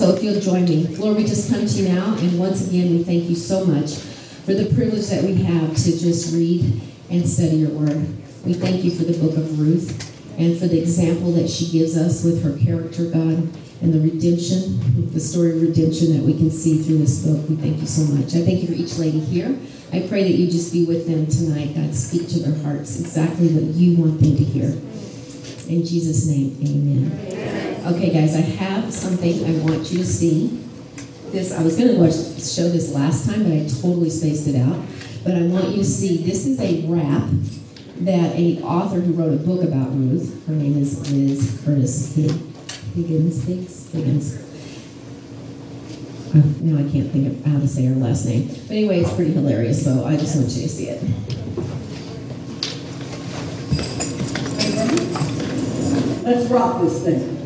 So if you'll join me. Lord, we just come to you now, and once again, we thank you so much for the privilege that we have to just read and study your word. We thank you for the book of Ruth and for the example that she gives us with her character, God, and the redemption, the story of redemption that we can see through this book. We thank you so much. I thank you for each lady here. I pray that you just be with them tonight. God, speak to their hearts exactly what you want them to hear. In Jesus' name, amen. amen. Okay, guys, I have something I want you to see. This I was going to show this last time, but I totally spaced it out. But I want you to see this is a rap that a author who wrote a book about Ruth. Her name is Liz Curtis Higgins. Higgins. Higgins. Uh, now I can't think of how to say her last name. But anyway, it's pretty hilarious, so I just want you to see it. Let's rock this thing.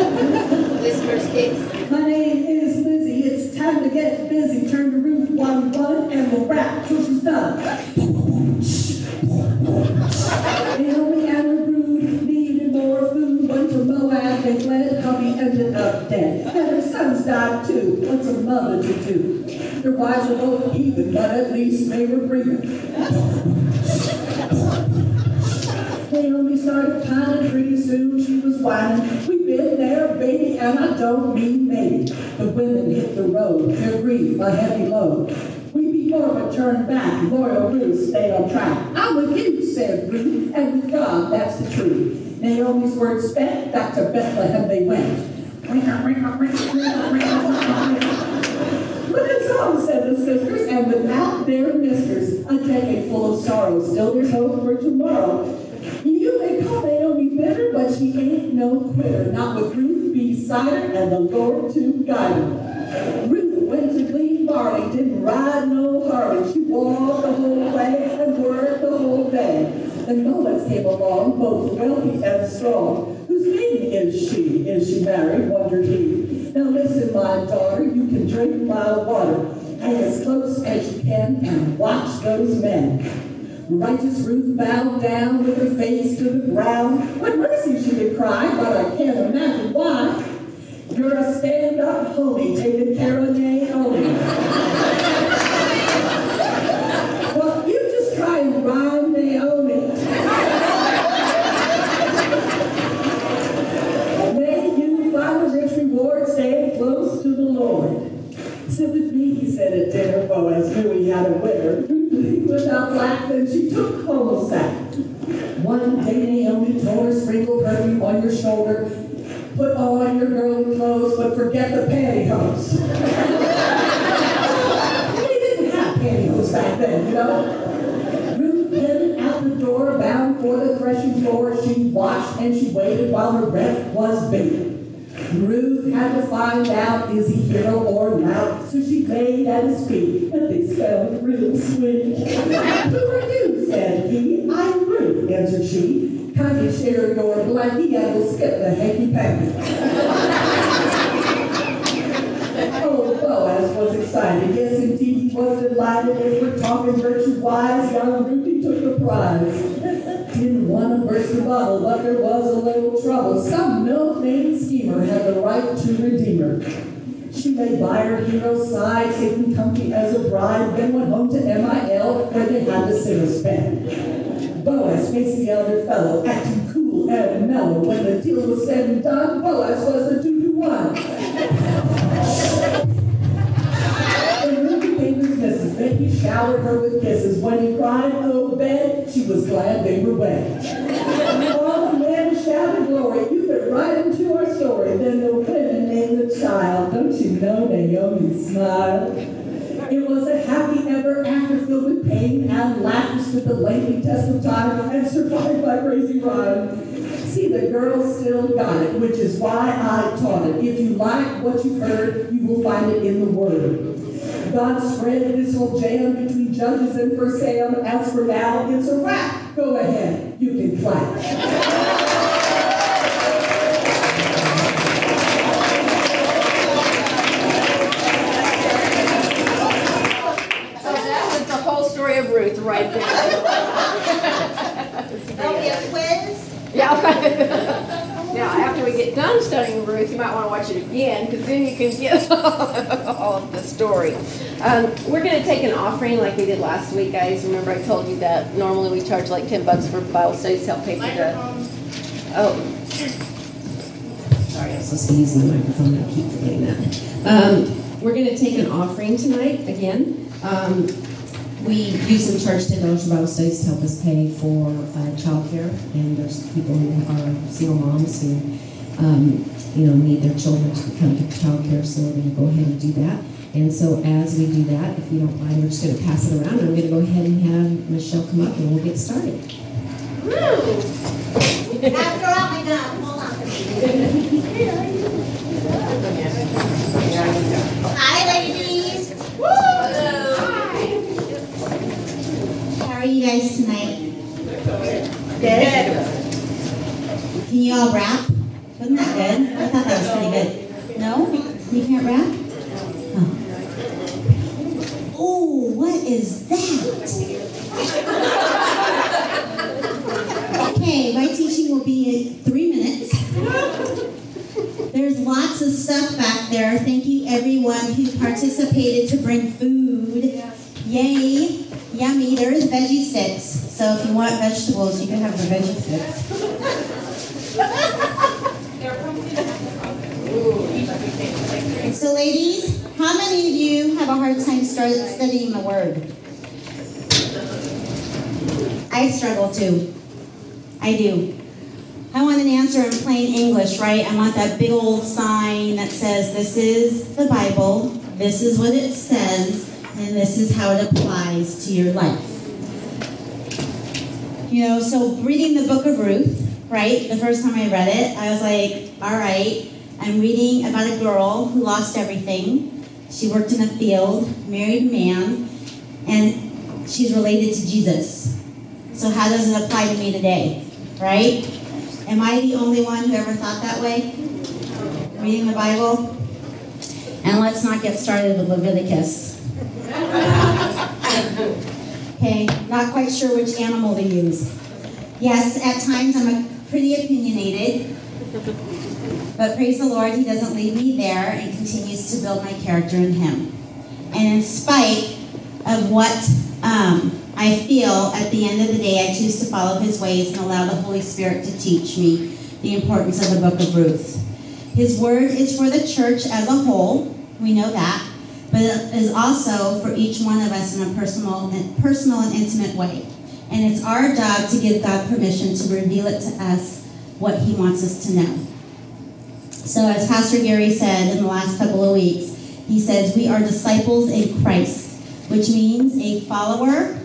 Listeners, kids. My name is Lizzie. It's time to get busy. Turn the Ruth one one and we'll rap till she's done. Naomi and her brood needed more food. Went to Moab, they fled. Hubby ended up dead. And their sons died too. What's a mother to do? Their wives were both heathen, but at least they were breathing. Naomi started pining pretty soon. She was whining. We've been there, baby, and I don't mean maybe. The women hit the road, their grief a heavy load. We before but turned back. Loyal Ruth stayed on track. I'm with you, said Ruth, and with God, that's the truth. Naomi's words spent, back to Bethlehem they went. Look at song, said the sisters, and without their misters, a decade full of sorrow. Still there's hope for tomorrow. You may call Naomi bitter, but she ain't no quitter. Not with Ruth beside her and the Lord to guide her. Ruth went to glean barley, didn't ride no Harley. She walked the whole way and worked the whole day. Then Boaz came along, both wealthy and strong. Whose maiden is she? Is she married? wondered he. Now listen, my daughter, you can drink my water. Hang as close as you can and watch those men. Righteous Ruth bowed down with her face to the ground. What mercy she would cry, but I can't imagine why. You're a stand-up homie taking care of Naomi. well, you just try and rhyme Naomi. May you find rich reward staying close to the Lord. Sit with me, he said at dinner. Boaz knew he had a winner. Without flax, and she took home a sack. One day Naomi told her, sprinkle perfume on your shoulder, put on your girly clothes, but forget the pantyhose. we didn't have pantyhose back then, you know. Ruth headed out the door, bound for the threshing floor. She watched and she waited while her breath was bated. Ruth had to find out is he hero or not, so she laid at his feet, and they smelled real sweet. Who are you? said he. I'm Ruth, answered she. Kindly share your blankie and we'll skip the hanky-panky. oh, Boaz was excited. Yes, indeed, he was delighted. If we're talking virtue-wise, young Ruthie took the prize. Didn't want to burst the bubble, but there was a little trouble. Some milk-named schemer had the right to redeem her. She lay by her hero's side, sitting comfy as a bride, then went home to MIL where they had the singer spend. Boaz faced the elder fellow, acting cool and mellow. When the deal was said and done, Boaz was the two to one. When his missus, then he showered her with kisses. When he cried, oh, bed, she was glad they were wed. All the men shouted glory. You fit right into our story. Then the women named the child. Don't you know Naomi smiled? It was a happy ever after filled with pain and laughter stood the lengthy test of time and survived by crazy rhyme. See, the girl still got it, which is why I taught it. If you like what you've heard, you will find it in the Word. God spread this whole jam between Judges and First Sam. As for now, it's a wrap. Go ahead, you can clap. The whole story of Ruth right there. There'll be a quiz. Yeah. yeah. after we get done studying Ruth, you might want to watch it again because then you can get all of the story. Um, we're going to take an offering like we did last week, guys. Remember, I told you that normally we charge like 10 bucks for Bible studies to help pay for the. Oh, Sorry, I was to using the microphone, I keep forgetting that. Um, we're gonna take an offering tonight, again. Um, we use charge ten dollars for Bible studies to help us pay for, uh, childcare, and there's people who are single moms who, um, you know, need their children to come to childcare, so we're gonna go ahead and do that. And so as we do that, if you don't mind, we're just gonna pass it around, I'm gonna go ahead and have Michelle come up and we'll get started. After all, we done, hold on. Hi, ladies. You guys tonight? Good. Can you all rap? Wasn't that good? I thought that was pretty good. No? You can't rap? Oh. Ooh, what is that? Okay, my teaching will be in three minutes. There's lots of stuff back there. Thank you, everyone who participated to bring food. Yay! Yummy. There is veggie sticks. So if you want vegetables, you can have the veggie sticks. So, ladies, how many of you have a hard time studying the Word? I struggle too. I do. I want an answer in plain English, right? I want that big old sign that says, This is the Bible, this is what it says, and this is how it applies to your life. You know, so reading the book of Ruth, right? The first time I read it, I was like, All right, I'm reading about a girl who lost everything. She worked in a field, married a man, and she's related to Jesus. So, how does it apply to me today? Right? Am I the only one who ever thought that way? Reading the Bible? And let's not get started with Leviticus. Okay, not quite sure which animal to use. Yes, at times I'm a pretty opinionated, but praise the Lord, He doesn't leave me there and continues to build my character in Him. And in spite of what um, I feel at the end of the day, I choose to follow his ways and allow the Holy Spirit to teach me the importance of the book of Ruth. His word is for the church as a whole, we know that, but it is also for each one of us in a personal and personal and intimate way. And it's our job to give God permission to reveal it to us what he wants us to know. So as Pastor Gary said in the last couple of weeks, he says we are disciples in Christ, which means a follower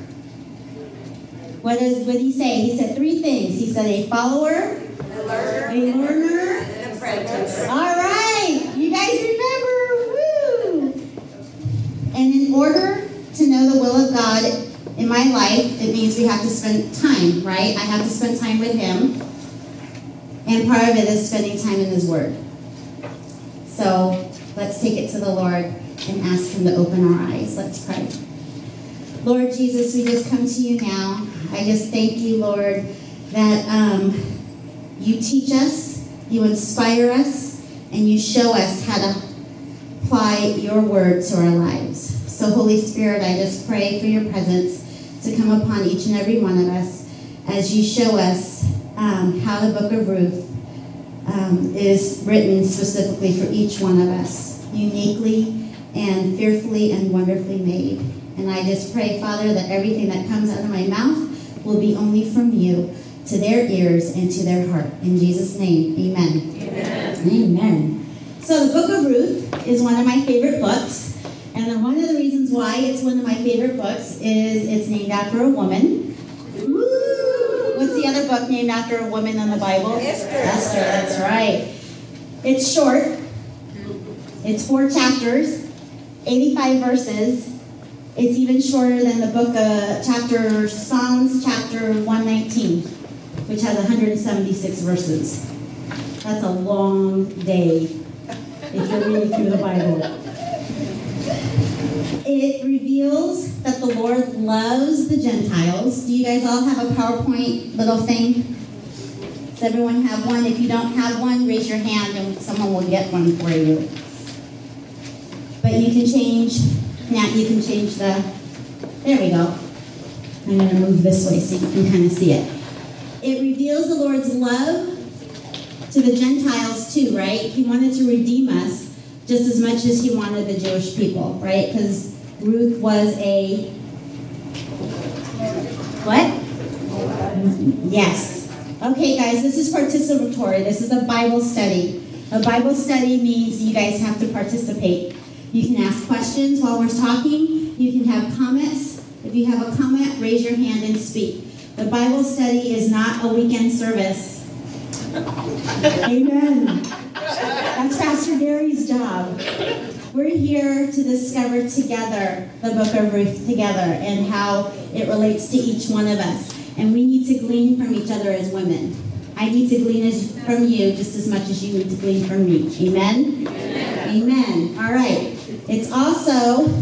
what, is, what did he say? He said three things. He said a follower, a learner, a learner an apprentice. All right, you guys remember? Woo! And in order to know the will of God in my life, it means we have to spend time, right? I have to spend time with Him. And part of it is spending time in His Word. So let's take it to the Lord and ask Him to open our eyes. Let's pray. Lord Jesus, we just come to you now. I just thank you, Lord, that um, you teach us, you inspire us, and you show us how to apply your word to our lives. So, Holy Spirit, I just pray for your presence to come upon each and every one of us as you show us um, how the book of Ruth um, is written specifically for each one of us, uniquely and fearfully and wonderfully made. And I just pray, Father, that everything that comes out of my mouth will be only from you to their ears and to their heart. In Jesus' name, amen. Amen. Amen. So the book of Ruth is one of my favorite books. And one of the reasons why it's one of my favorite books is it's named after a woman. Woo! What's the other book named after a woman in the Bible? Esther. Esther, that's right. It's short. It's four chapters, 85 verses. It's even shorter than the book of chapter Psalms chapter 119, which has 176 verses. That's a long day if you're reading through the Bible. It reveals that the Lord loves the Gentiles. Do you guys all have a PowerPoint little thing? Does everyone have one? If you don't have one, raise your hand and someone will get one for you. But you can change, Nat, you can change the, there we go. I'm gonna move this way so you can kind of see it. It reveals the Lord's love to the Gentiles too, right? He wanted to redeem us just as much as he wanted the Jewish people, right? Because Ruth was a what? Yes. Okay, guys, this is participatory. This is a Bible study. A Bible study means you guys have to participate. You can ask questions while we're talking. You can have comments. If you have a comment, raise your hand and speak. The Bible study is not a weekend service. Amen. That's Pastor Gary's job. We're here to discover together the book of Ruth together and how it relates to each one of us. And we need to glean from each other as women. I need to glean from you just as much as you need to glean from me. Amen? Amen. Amen. All right. It's also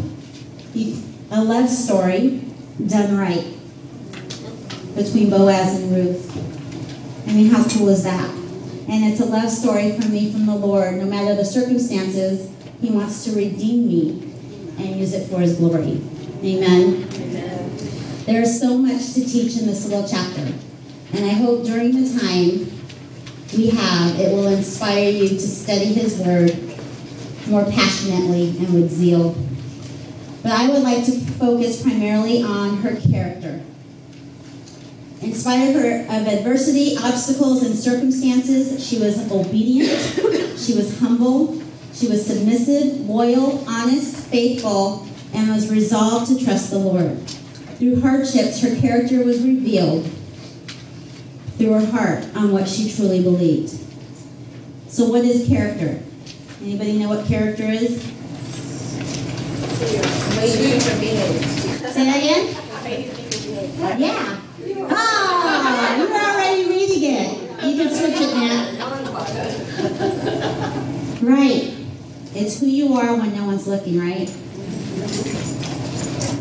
a love story done right between Boaz and Ruth. I mean, how cool is that? And it's a love story from me from the Lord. No matter the circumstances, He wants to redeem me and use it for His glory. Amen. Amen. There's so much to teach in this little chapter. And I hope during the time we have, it will inspire you to study His Word more passionately and with zeal. But I would like to focus primarily on her character. In spite of her of adversity, obstacles, and circumstances, she was obedient, she was humble, she was submissive, loyal, honest, faithful, and was resolved to trust the Lord. Through hardships, her character was revealed through her heart on what she truly believed. So what is character? Anybody know what character is? Say that again? Yeah. Ah, you're already reading it. You can switch it now. Right. It's who you are when no one's looking, right?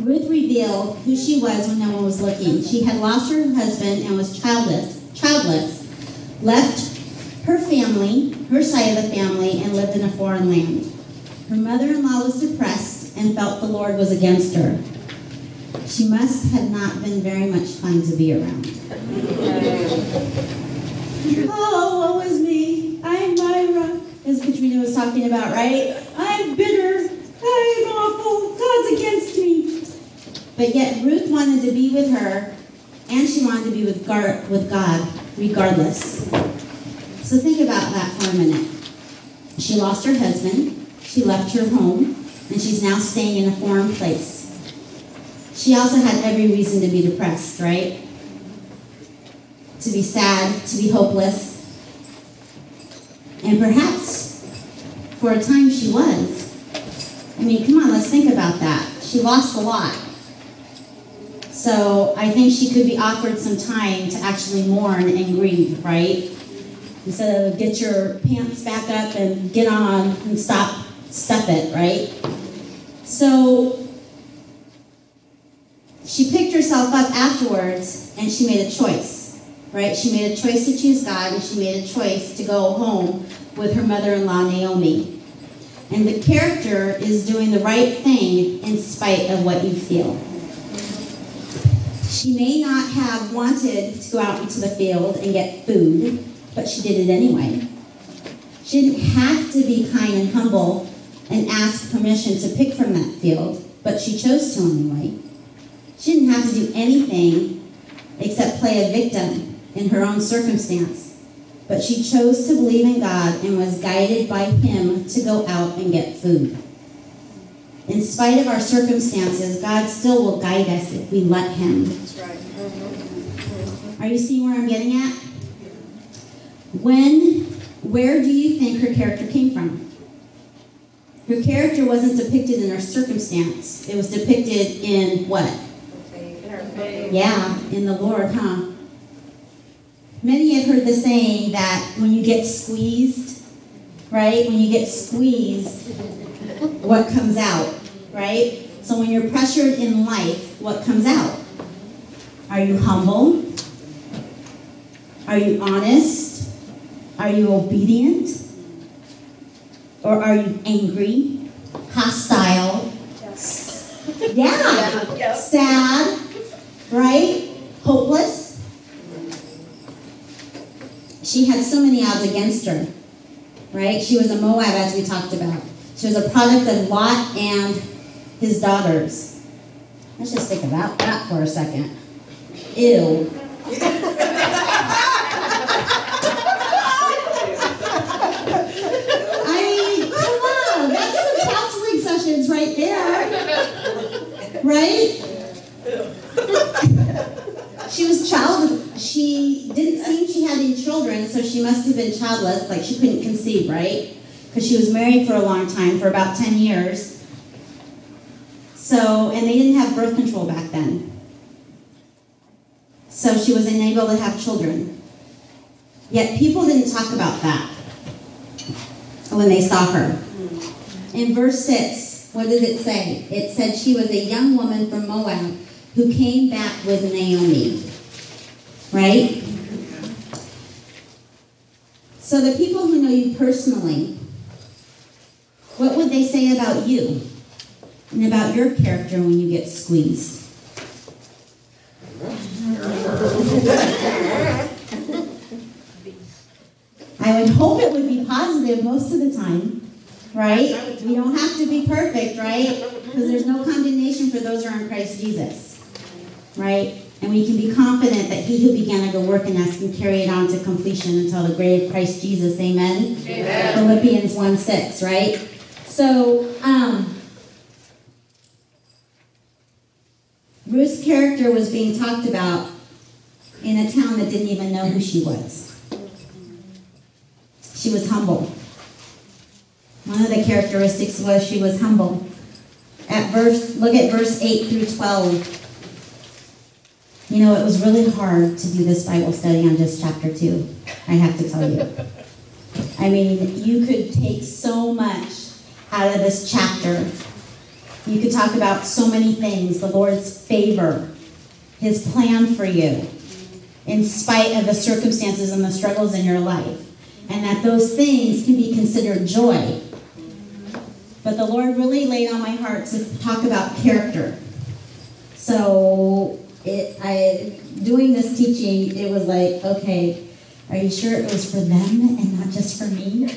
Ruth revealed who she was when no one was looking. She had lost her husband and was childless, childless, left her family, her side of the family, and lived in a foreign land. Her mother-in-law was depressed and felt the Lord was against her. She must have not been very much fun to be around. oh, what was me? I'm Mara, as Katrina was talking about, right? I'm bitter. I'm awful. God's against me. But yet Ruth wanted to be with her, and she wanted to be with, Gar- with God, regardless. So think about that for a minute. She lost her husband, she left her home, and she's now staying in a foreign place. She also had every reason to be depressed, right? To be sad, to be hopeless. And perhaps for a time she was. I mean, come on, let's think about that. She lost a lot. So I think she could be offered some time to actually mourn and grieve, right? Instead of get your pants back up and get on and stop, stuff it, right? So she picked herself up afterwards and she made a choice, right? She made a choice to choose God and she made a choice to go home with her mother in law, Naomi. And the character is doing the right thing in spite of what you feel. She may not have wanted to go out into the field and get food, but she did it anyway. She didn't have to be kind and humble and ask permission to pick from that field, but she chose to anyway. She didn't have to do anything except play a victim in her own circumstance, but she chose to believe in God and was guided by Him to go out and get food. In spite of our circumstances, God still will guide us if we let Him. Are you seeing where I'm getting at? When, where do you think her character came from? Her character wasn't depicted in her circumstance. It was depicted in what? Yeah, in the Lord, huh? Many have heard the saying that when you get squeezed, right? When you get squeezed, what comes out, right? So when you're pressured in life, what comes out? Are you humble? Are you honest? Are you obedient? Or are you angry, hostile? Yeah. Yeah. Sad, right? Hopeless. She had so many odds against her, right? She was a Moab, as we talked about. She was a product of Lot and his daughters. Let's just think about that for a second. Ew. Right there. Right? She was child, she didn't seem she had any children, so she must have been childless, like she couldn't conceive, right? Because she was married for a long time, for about 10 years. So, and they didn't have birth control back then. So she was unable to have children. Yet people didn't talk about that when they saw her. In verse 6, what did it say? It said she was a young woman from Moab who came back with Naomi. Right? So the people who know you personally, what would they say about you and about your character when you get squeezed? I would hope it would be positive most of the time, right? We don't have to be perfect, right? Because there's no condemnation for those who are in Christ Jesus, right? And we can be confident that he who began a good work in us can carry it on to completion until the grave of Christ Jesus, amen? Amen. Philippians 1 6, right? So, um, Ruth's character was being talked about in a town that didn't even know who she was. She was humble. One of the characteristics was she was humble. At verse, look at verse 8 through 12. You know, it was really hard to do this Bible study on just chapter 2. I have to tell you. I mean, you could take so much out of this chapter. You could talk about so many things the Lord's favor, His plan for you, in spite of the circumstances and the struggles in your life, and that those things can be considered joy. But the Lord really laid on my heart to talk about character. So, it, I doing this teaching, it was like, okay, are you sure it was for them and not just for me?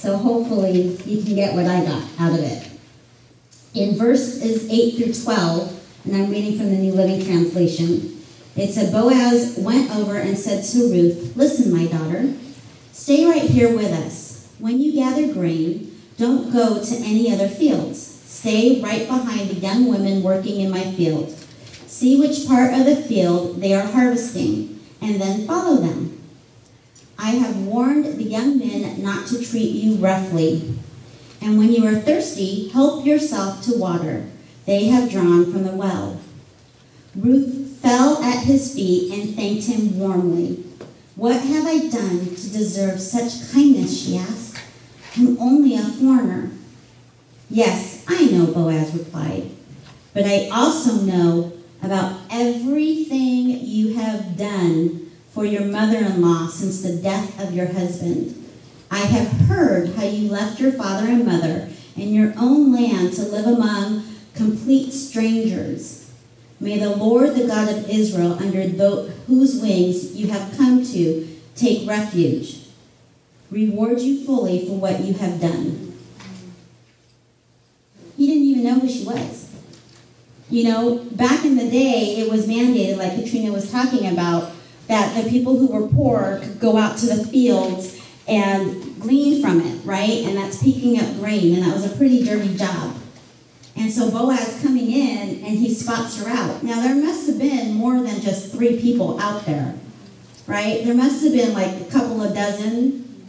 So hopefully you can get what I got out of it. In verses 8 through 12, and I'm reading from the New Living Translation, it said Boaz went over and said to Ruth, Listen, my daughter, stay right here with us. When you gather grain, don't go to any other fields. Stay right behind the young women working in my field. See which part of the field they are harvesting, and then follow them. I have warned the young men not to treat you roughly. And when you are thirsty, help yourself to water they have drawn from the well. Ruth fell at his feet and thanked him warmly. What have I done to deserve such kindness? she asked. I'm only a foreigner. Yes, I know, Boaz replied, but I also know about everything you have done for your mother in law since the death of your husband. I have heard how you left your father and mother and your own land to live among complete strangers. May the Lord, the God of Israel, under whose wings you have come to take refuge, reward you fully for what you have done. He didn't even know who she was. You know, back in the day, it was mandated, like Katrina was talking about, that the people who were poor could go out to the fields and glean from it, right? And that's picking up grain, and that was a pretty dirty job. And so Boaz coming in and he spots her out. Now there must have been more than just three people out there, right? There must have been like a couple of dozen,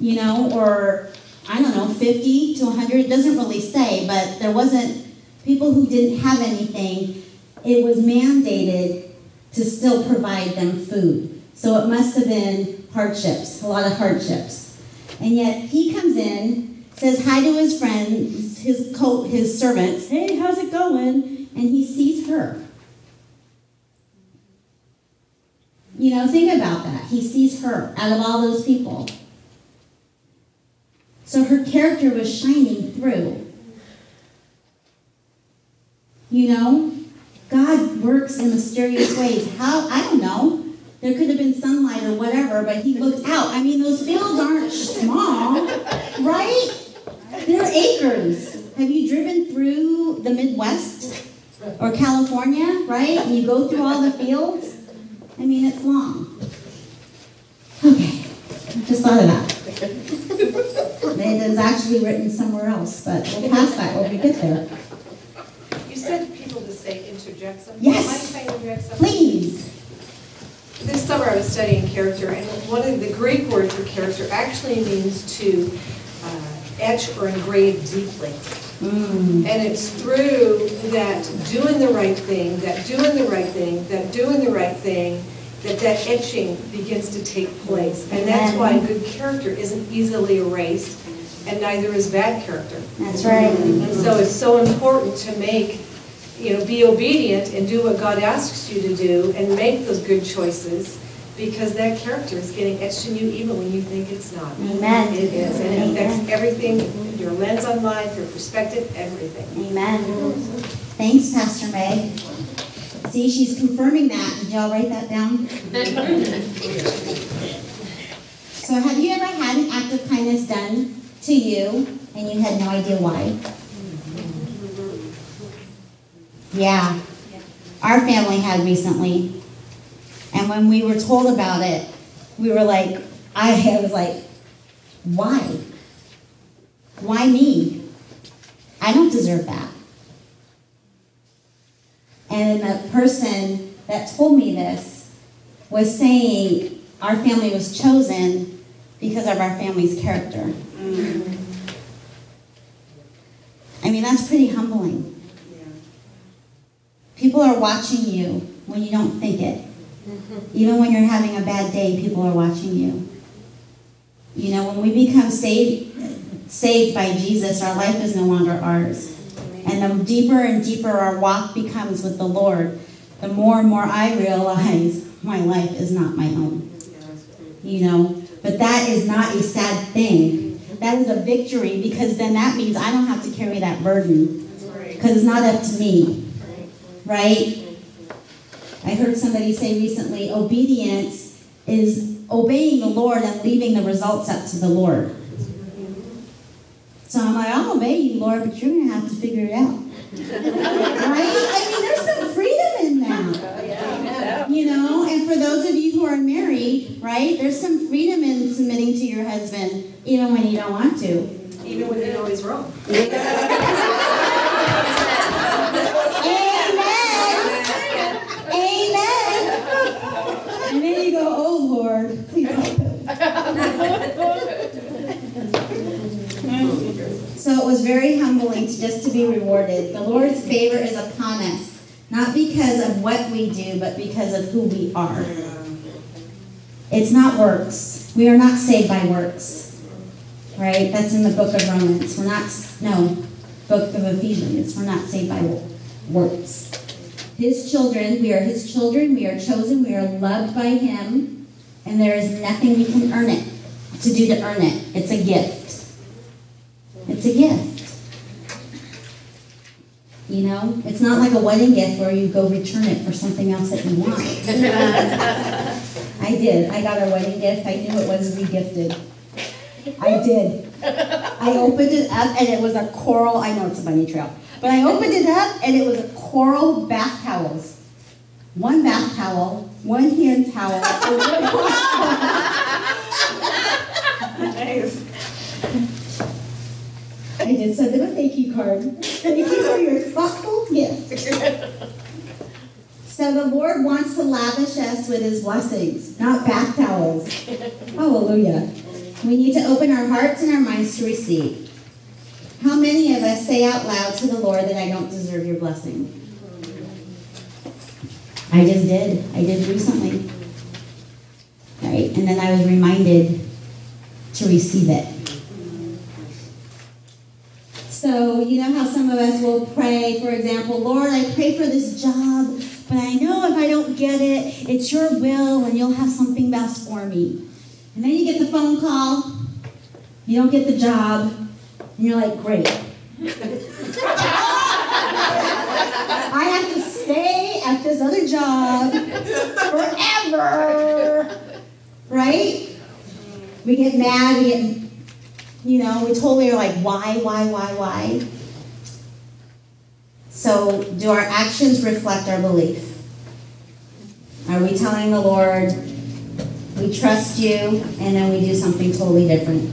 you know, or I don't know, 50 to 100. It doesn't really say, but there wasn't people who didn't have anything. It was mandated to still provide them food. So it must have been hardships, a lot of hardships. And yet he comes in, says hi to his friends, his co- his servants. Hey, how's it going? And he sees her. You You know, think about that. He sees her out of all those people. So her character was shining through. You know, God works in mysterious ways. How? I don't know. There could have been sunlight or whatever, but he looked out. I mean, those fields aren't small, right? They're acres. Have you driven through the Midwest or California, right? And you go through all the fields? I mean, it's long. Okay, just thought of that. It is actually written somewhere else, but we'll pass that when we get there. You said people to say interject something. Yes. I interject something? Please. This summer I was studying character, and one of the Greek words for character actually means to uh, etch or engrave deeply. Mm. And it's through that doing the right thing, that doing the right thing, that doing the right thing, that that etching begins to take place. And that's why good character isn't easily erased, and neither is bad character. That's right. And so it's so important to make, you know, be obedient and do what God asks you to do and make those good choices because that character is getting etched in you even when you think it's not. Amen. It is, and it affects everything, your lens on life, your perspective, everything. Amen. Thanks, Pastor Meg. See, she's confirming that. Did y'all write that down? So have you ever had an act of kindness done to you and you had no idea why? Yeah. Our family had recently. And when we were told about it, we were like, I was like, why? Why me? I don't deserve that. And the person that told me this was saying our family was chosen because of our family's character. I mean, that's pretty humbling. People are watching you when you don't think it. Mm-hmm. Even when you're having a bad day, people are watching you. You know, when we become saved, saved by Jesus, our life is no longer ours. And the deeper and deeper our walk becomes with the Lord, the more and more I realize my life is not my own. You know, but that is not a sad thing. That is a victory because then that means I don't have to carry that burden because it's not up to me. Right? I heard somebody say recently obedience is obeying the Lord and leaving the results up to the Lord. So I'm like, oh, I'll obey you, Lord, but you're going to have to figure it out. right? I mean, there's some freedom in that. You know, and for those of you who are married, right, there's some freedom in submitting to your husband, even when you don't want to. Even when you know he's wrong. Amen. Amen. And then you go, oh Lord, please help him. So it was very humbling to just to be rewarded. The Lord's favor is upon us, not because of what we do, but because of who we are. It's not works. We are not saved by works. Right? That's in the book of Romans. We're not, no, book of Ephesians. We're not saved by works. His children, we are His children, we are chosen, we are loved by Him, and there is nothing we can earn it, to do to earn it. It's a gift. It's a gift. You know, it's not like a wedding gift where you go return it for something else that you want. I did. I got a wedding gift. I knew it was regifted. I did. I opened it up and it was a coral. I know it's a bunny trail, but I opened it up and it was a coral bath towels. One bath towel, one hand towel, and one Nice. I did send them a thank you card. Thank you for your thoughtful gift. So the Lord wants to lavish us with his blessings, not bath towels. Hallelujah. We need to open our hearts and our minds to receive. How many of us say out loud to the Lord that I don't deserve your blessing? I just did. I did recently. Right? And then I was reminded to receive it. So, you know how some of us will pray, for example, Lord, I pray for this job, but I know if I don't get it, it's your will and you'll have something best for me. And then you get the phone call, you don't get the job, and you're like, great. I have to stay at this other job forever. Right? We get mad, we get, you know, we totally are like, why, why, why, why? So, do our actions reflect our belief? Are we telling the Lord, we trust you, and then we do something totally different?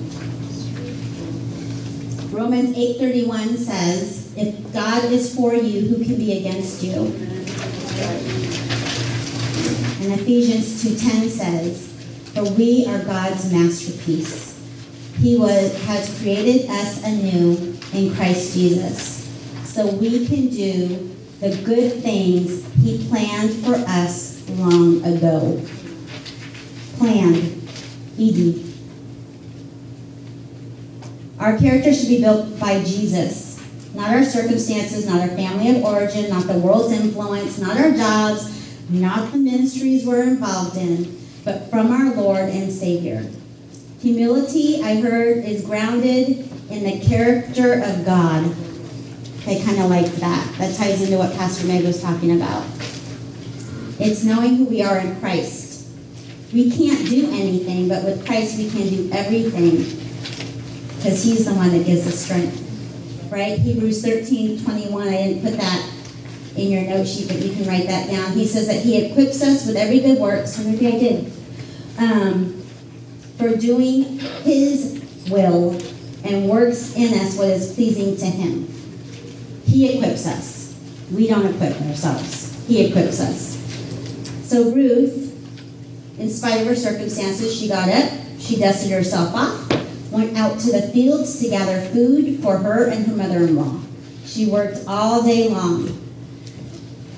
Romans 8:31 says, if God is for you, who can be against you? And Ephesians 2:10 says, for we are God's masterpiece. He was, has created us anew in Christ Jesus so we can do the good things He planned for us long ago. Planned. ED. Our character should be built by Jesus, not our circumstances, not our family of origin, not the world's influence, not our jobs, not the ministries we're involved in, but from our Lord and Savior. Humility, I heard, is grounded in the character of God. I kind of like that. That ties into what Pastor Meg was talking about. It's knowing who we are in Christ. We can't do anything, but with Christ we can do everything because He's the one that gives us strength. Right? Hebrews 13 21. I didn't put that in your note sheet, but you can write that down. He says that He equips us with every good work. So maybe I did. Um, for doing His will and works in us what is pleasing to Him. He equips us. We don't equip ourselves. He equips us. So Ruth, in spite of her circumstances, she got up, she dusted herself off, went out to the fields to gather food for her and her mother-in-law. She worked all day long.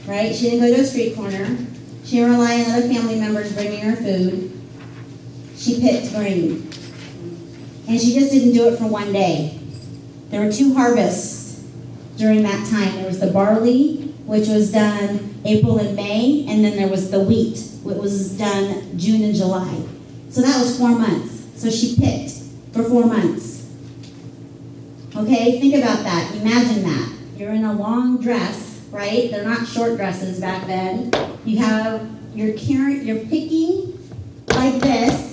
Right? She didn't go to a street corner. She didn't rely on other family members bringing her food. She picked grain. And she just didn't do it for one day. There were two harvests during that time. There was the barley, which was done April and May, and then there was the wheat, which was done June and July. So that was four months. So she picked for four months. Okay, think about that. Imagine that. You're in a long dress, right? They're not short dresses back then. You have you're carrying, you're picking like this,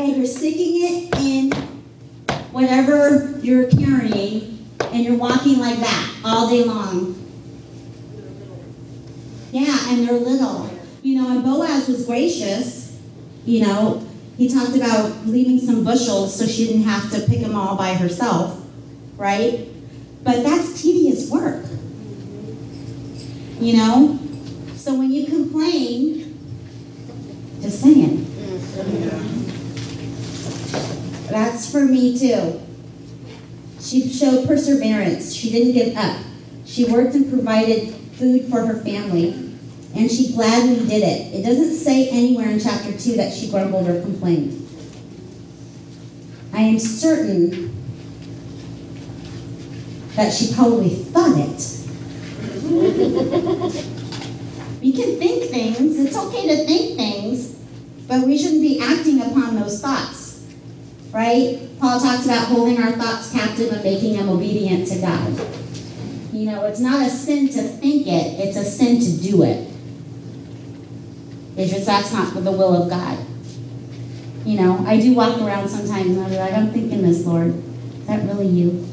and you're sticking it in whatever you're carrying and you're walking like that all day long. Yeah, and they're little. You know, and Boaz was gracious. You know, he talked about leaving some bushels so she didn't have to pick them all by herself, right? But that's tedious work. You know? So when you complain, just saying. That's for me too. She showed perseverance. She didn't give up. She worked and provided food for her family, and she gladly did it. It doesn't say anywhere in chapter 2 that she grumbled or complained. I am certain that she probably thought it. we can think things, it's okay to think things, but we shouldn't be acting upon those thoughts, right? Paul talks about holding our thoughts captive and making them obedient to God. You know, it's not a sin to think it, it's a sin to do it. It's just that's not the will of God. You know, I do walk around sometimes and I'm like, I'm thinking this, Lord. Is that really you?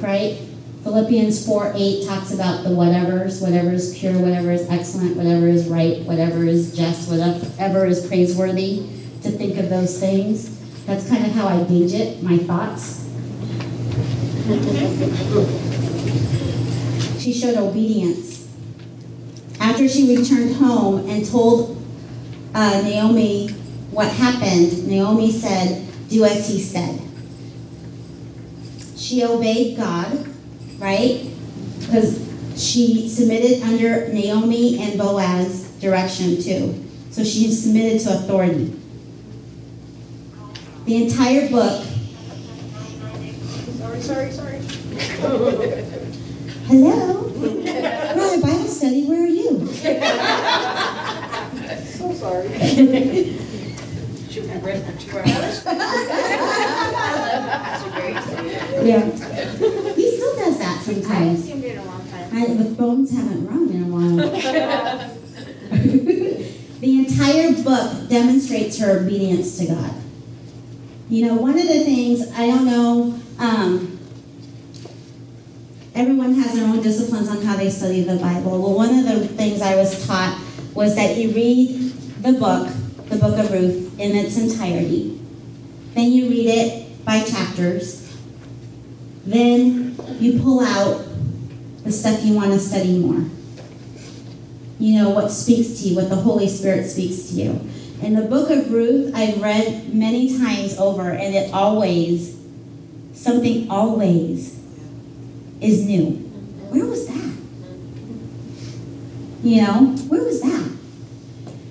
Right? Philippians 4 8 talks about the whatevers, whatever is pure, whatever is excellent, whatever is right, whatever is just, whatever is praiseworthy to think of those things. That's kind of how I gauge it, my thoughts. she showed obedience. After she returned home and told uh, Naomi what happened, Naomi said, Do as he said. She obeyed God, right? Because she submitted under Naomi and Boaz direction too. So she submitted to authority. The entire book. Sorry, sorry, sorry. Hello? We're at a Bible study. Where are you? So sorry. Should we read for two hours? Yeah. I sometimes. assumed it a long time. I, the phones haven't rung in a while. the entire book demonstrates her obedience to God. You know, one of the things, I don't know, um, everyone has their own disciplines on how they study the Bible. Well, one of the things I was taught was that you read the book, the book of Ruth, in its entirety. Then you read it by chapters. Then you pull out the stuff you want to study more. You know, what speaks to you, what the Holy Spirit speaks to you. In the book of Ruth, I've read many times over, and it always, something always is new. Where was that? You know, where was that?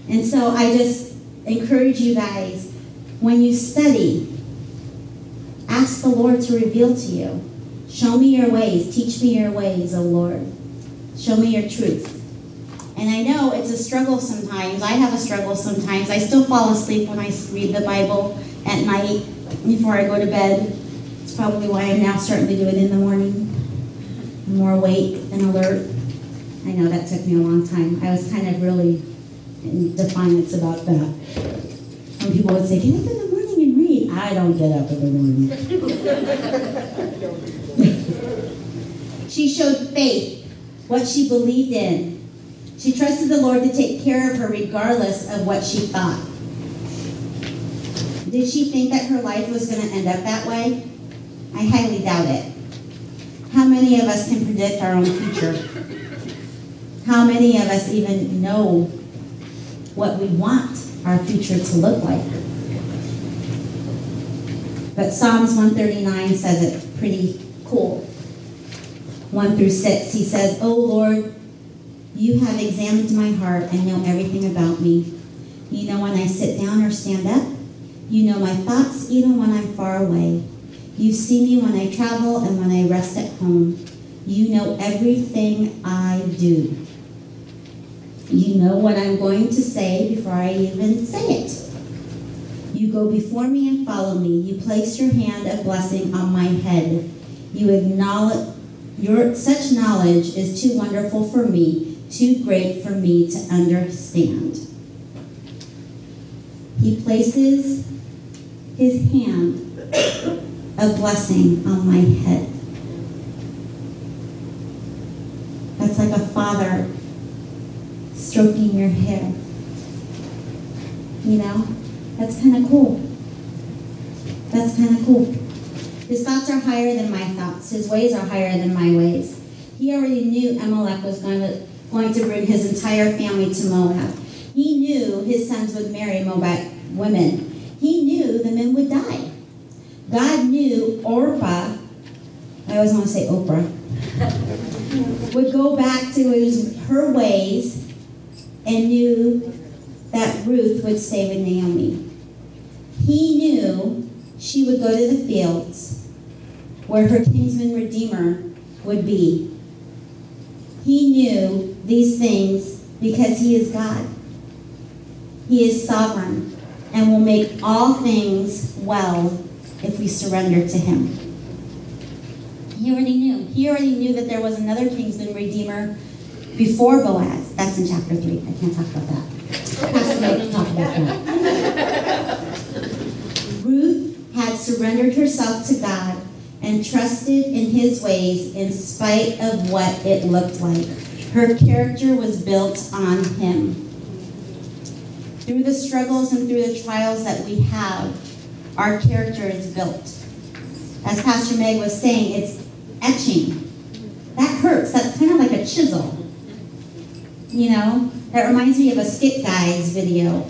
And so I just encourage you guys, when you study, ask the Lord to reveal to you. Show me your ways. Teach me your ways, O Lord. Show me your truth. And I know it's a struggle sometimes. I have a struggle sometimes. I still fall asleep when I read the Bible at night before I go to bed. It's probably why I'm now starting to do it in the morning. I'm more awake and alert. I know that took me a long time. I was kind of really in defiance about that. When people would say, get up in the morning and read. I don't get up in the morning. she showed faith, what she believed in. She trusted the Lord to take care of her regardless of what she thought. Did she think that her life was going to end up that way? I highly doubt it. How many of us can predict our own future? How many of us even know what we want our future to look like? But Psalms 139 says it pretty cool. 1 through 6, he says, O Lord, you have examined my heart and know everything about me. You know when I sit down or stand up. You know my thoughts even when I'm far away. You see me when I travel and when I rest at home. You know everything I do. You know what I'm going to say before I even say it. You go before me and follow me. You place your hand of blessing on my head. You acknowledge your such knowledge is too wonderful for me, too great for me to understand. He places his hand of blessing on my head. That's like a father stroking your hair. You know? That's kind of cool. That's kind of cool. His thoughts are higher than my thoughts. His ways are higher than my ways. He already knew Elimelech was going to, going to bring his entire family to Moab. He knew his sons would marry Moabite women. He knew the men would die. God knew Orpah, I always want to say Oprah, would go back to his, her ways and knew that Ruth would stay with Naomi. He knew she would go to the fields where her kinsman redeemer would be. He knew these things because he is God. He is sovereign and will make all things well if we surrender to him. He already knew. He already knew that there was another kinsman redeemer before Boaz. That's in chapter 3. I can't talk about that. Pastor Mike can talk about that. Had surrendered herself to God and trusted in his ways in spite of what it looked like. Her character was built on him. Through the struggles and through the trials that we have, our character is built. As Pastor Meg was saying, it's etching. That hurts. That's kind of like a chisel. You know, that reminds me of a Skit Guys video,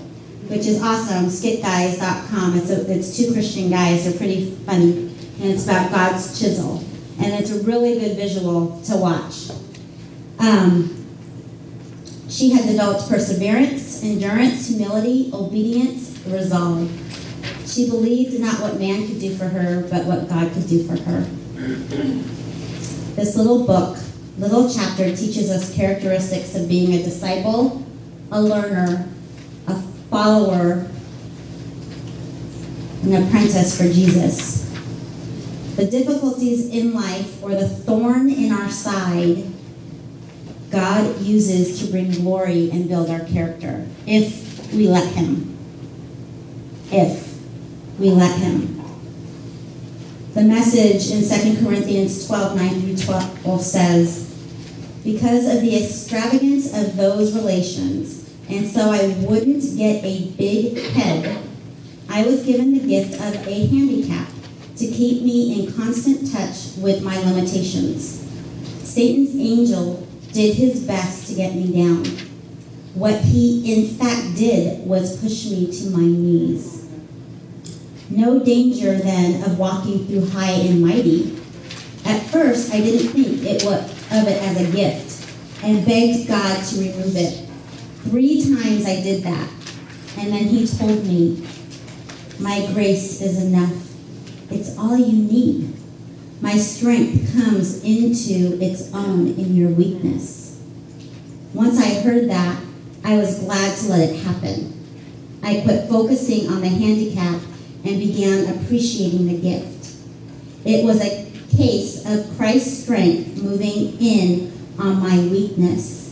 which is awesome. SkitGuys.com. It's a, it's two Christian guys. They're pretty funny, and it's about God's chisel, and it's a really good visual to watch. Um, she had developed perseverance, endurance, humility, obedience, resolve. She believed not what man could do for her, but what God could do for her. This little book little chapter teaches us characteristics of being a disciple, a learner, follower, an apprentice for Jesus. The difficulties in life or the thorn in our side, God uses to bring glory and build our character if we let Him. If we let Him. The message in 2 Corinthians 12 9 through 12 says, Because of the extravagance of those relations, and so I wouldn't get a big head, I was given the gift of a handicap to keep me in constant touch with my limitations. Satan's angel did his best to get me down. What he in fact did was push me to my knees. No danger then of walking through high and mighty. At first, I didn't think it was, of it as a gift and begged God to remove it. Three times I did that, and then He told me, My grace is enough. It's all you need. My strength comes into its own in your weakness. Once I heard that, I was glad to let it happen. I quit focusing on the handicap and began appreciating the gift. It was a case of Christ's strength moving in on my weakness.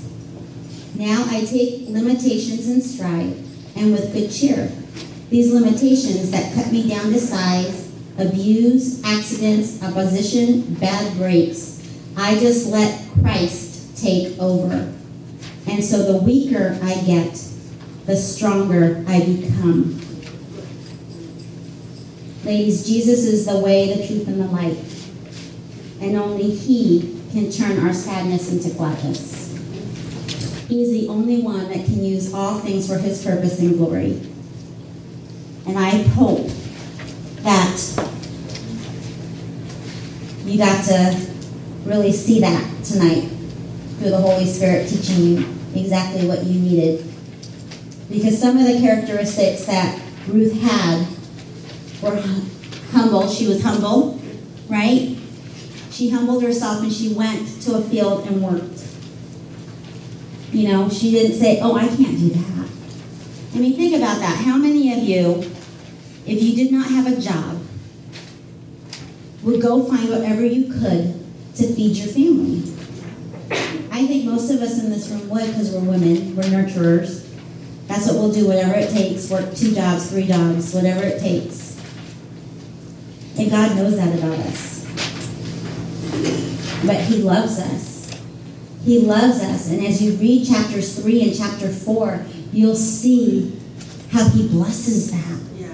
Now I take limitations in stride and with good cheer. These limitations that cut me down to size, abuse, accidents, opposition, bad breaks, I just let Christ take over. And so the weaker I get, the stronger I become. Ladies, Jesus is the way, the truth, and the light. And only He can turn our sadness into gladness. He is the only one that can use all things for His purpose and glory. And I hope that you got to really see that tonight through the Holy Spirit teaching you exactly what you needed. Because some of the characteristics that Ruth had were humble. She was humble, right? She humbled herself and she went to a field and worked. You know, she didn't say, Oh, I can't do that. I mean, think about that. How many of you, if you did not have a job, would go find whatever you could to feed your family? I think most of us in this room would because we're women, we're nurturers. That's what we'll do, whatever it takes, work two jobs, three jobs, whatever it takes. And God knows that about us. But He loves us. He loves us. And as you read chapters 3 and chapter 4, you'll see how He blesses that. Yeah,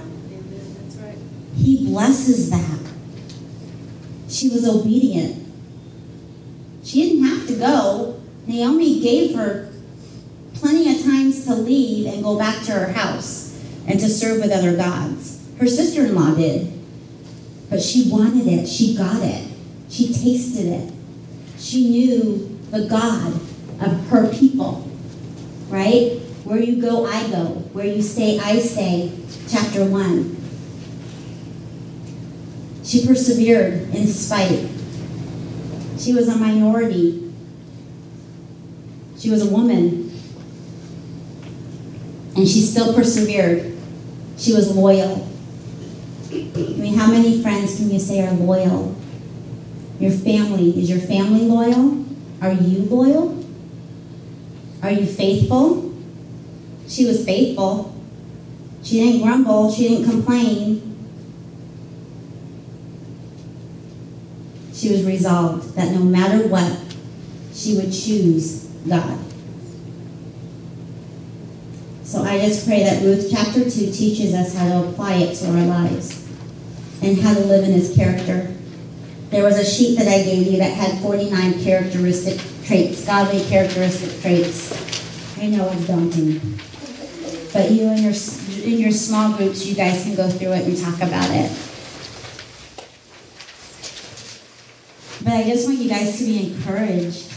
that's right. He blesses that. She was obedient. She didn't have to go. Naomi gave her plenty of times to leave and go back to her house and to serve with other gods. Her sister in law did. But she wanted it. She got it. She tasted it. She knew the God of her people. Right? Where you go, I go. Where you stay, I stay. Chapter 1. She persevered in spite. She was a minority. She was a woman. And she still persevered. She was loyal. I mean, how many friends can you say are loyal? Your family, is your family loyal? Are you loyal? Are you faithful? She was faithful. She didn't grumble, she didn't complain. She was resolved that no matter what, she would choose God. So I just pray that Ruth chapter 2 teaches us how to apply it to our lives and how to live in his character. There was a sheet that I gave you that had 49 characteristic traits, godly characteristic traits. I know it's daunting. But you and your in your small groups, you guys can go through it and talk about it. But I just want you guys to be encouraged.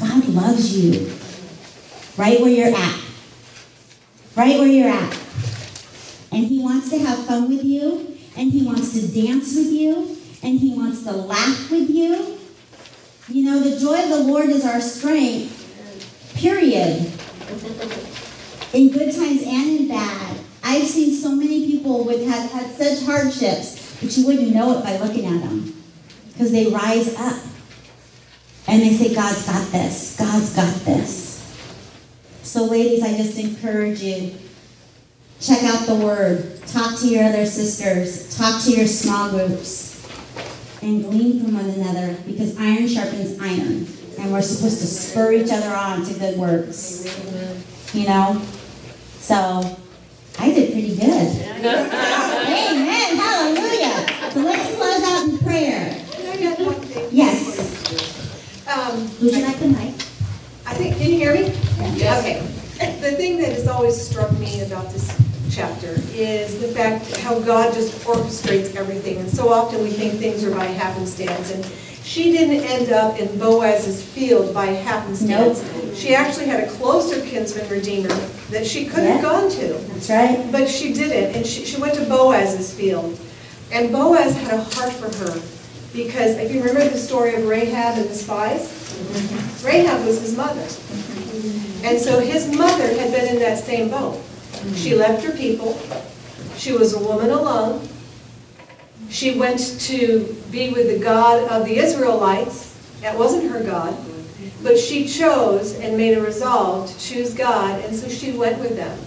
God loves you right where you're at. Right where you're at. And He wants to have fun with you, and He wants to dance with you, and He wants to laugh with you. You know, the joy of the Lord is our strength, period. In good times and in bad. I've seen so many people with have had such hardships, but you wouldn't know it by looking at them. Because they rise up. And they say, God's got this. God's got this. So, ladies, I just encourage you check out the word, talk to your other sisters, talk to your small groups, and glean from one another because iron sharpens iron. And we're supposed to spur each other on to good works. You know? So, I did pretty good. Amen. Hallelujah. So, let's close out in prayer. Can I add one thing? Yes. Um, Would you like the mic? I think, can you hear me? Yes. Okay. The thing that has always struck me about this chapter is the fact how God just orchestrates everything. And so often we think things are by happenstance. And she didn't end up in Boaz's field by happenstance. She actually had a closer kinsman redeemer that she could have gone to. That's right. But she didn't, and she, she went to Boaz's field. And Boaz had a heart for her, because if you remember the story of Rahab and the spies, mm-hmm. Rahab was his mother. And so his mother had been in that same boat. She left her people, she was a woman alone. She went to be with the God of the Israelites, that wasn't her God. But she chose and made a resolve to choose God, and so she went with them.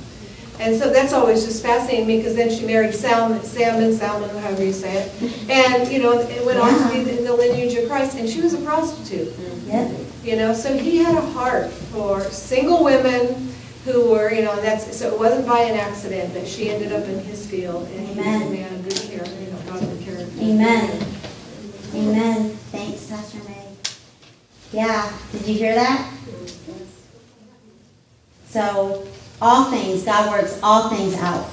And so that's always just fascinating me, because then she married Salmon, Salmon, Salmon, however you say it. And, you know, it went on to be in the lineage of Christ, and she was a prostitute. Yep. You know, so he had a heart for single women who were, you know, that's, so it wasn't by an accident that she ended up in his field, and he was a Amen. man of good character, you know, godly character. Amen. Amen. Thanks, Pastor May. Yeah, did you hear that? So, all things, God works all things out.